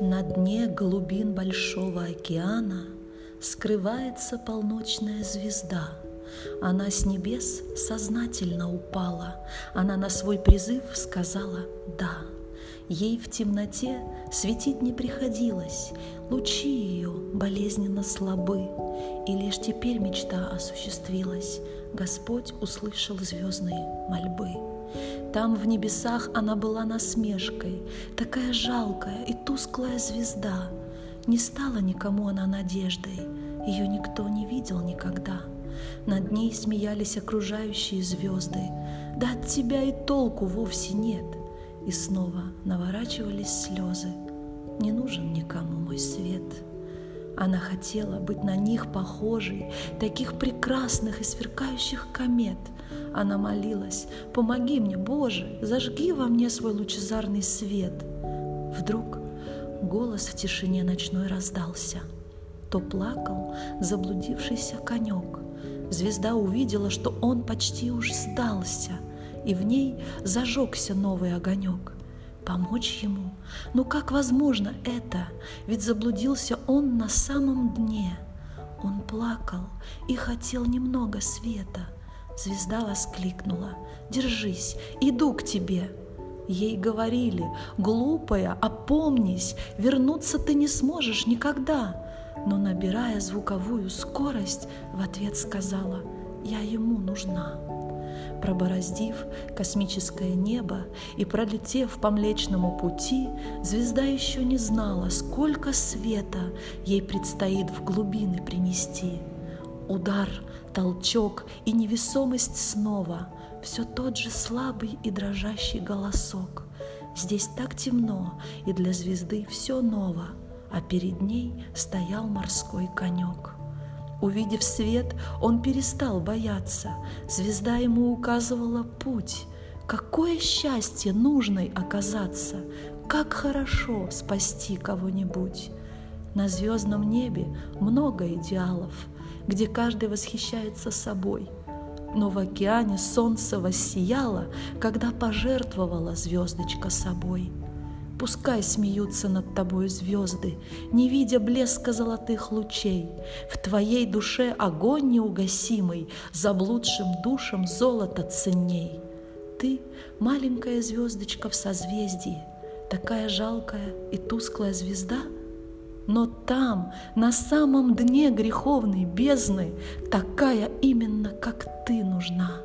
На дне глубин большого океана Скрывается полночная звезда. Она с небес сознательно упала, Она на свой призыв сказала «да». Ей в темноте светить не приходилось, Лучи ее болезненно слабы, И лишь теперь мечта осуществилась, Господь услышал звездные мольбы. Там в небесах она была насмешкой, Такая жалкая и тусклая звезда. Не стала никому она надеждой, Ее никто не видел никогда. Над ней смеялись окружающие звезды, Да от тебя и толку вовсе нет. И снова наворачивались слезы. Не нужен никому мой свет. Она хотела быть на них похожей, таких прекрасных и сверкающих комет. Она молилась, помоги мне, Боже, зажги во мне свой лучезарный свет. Вдруг голос в тишине ночной раздался. То плакал заблудившийся конек. Звезда увидела, что он почти уж сдался, и в ней зажегся новый огонек помочь ему. Но как возможно это? Ведь заблудился он на самом дне. Он плакал и хотел немного света. Звезда воскликнула. «Держись, иду к тебе!» Ей говорили, глупая, опомнись, вернуться ты не сможешь никогда. Но, набирая звуковую скорость, в ответ сказала, я ему нужна пробороздив космическое небо и пролетев по Млечному пути, звезда еще не знала, сколько света ей предстоит в глубины принести. Удар, толчок и невесомость снова, все тот же слабый и дрожащий голосок. Здесь так темно, и для звезды все ново, а перед ней стоял морской конек. Увидев свет, он перестал бояться. Звезда ему указывала путь. Какое счастье нужной оказаться! Как хорошо спасти кого-нибудь! На звездном небе много идеалов, где каждый восхищается собой. Но в океане солнце воссияло, когда пожертвовала звездочка собой – Пускай смеются над тобой звезды, Не видя блеска золотых лучей. В твоей душе огонь неугасимый, Заблудшим душам золото ценней. Ты — маленькая звездочка в созвездии, Такая жалкая и тусклая звезда, но там, на самом дне греховной бездны, Такая именно, как ты нужна.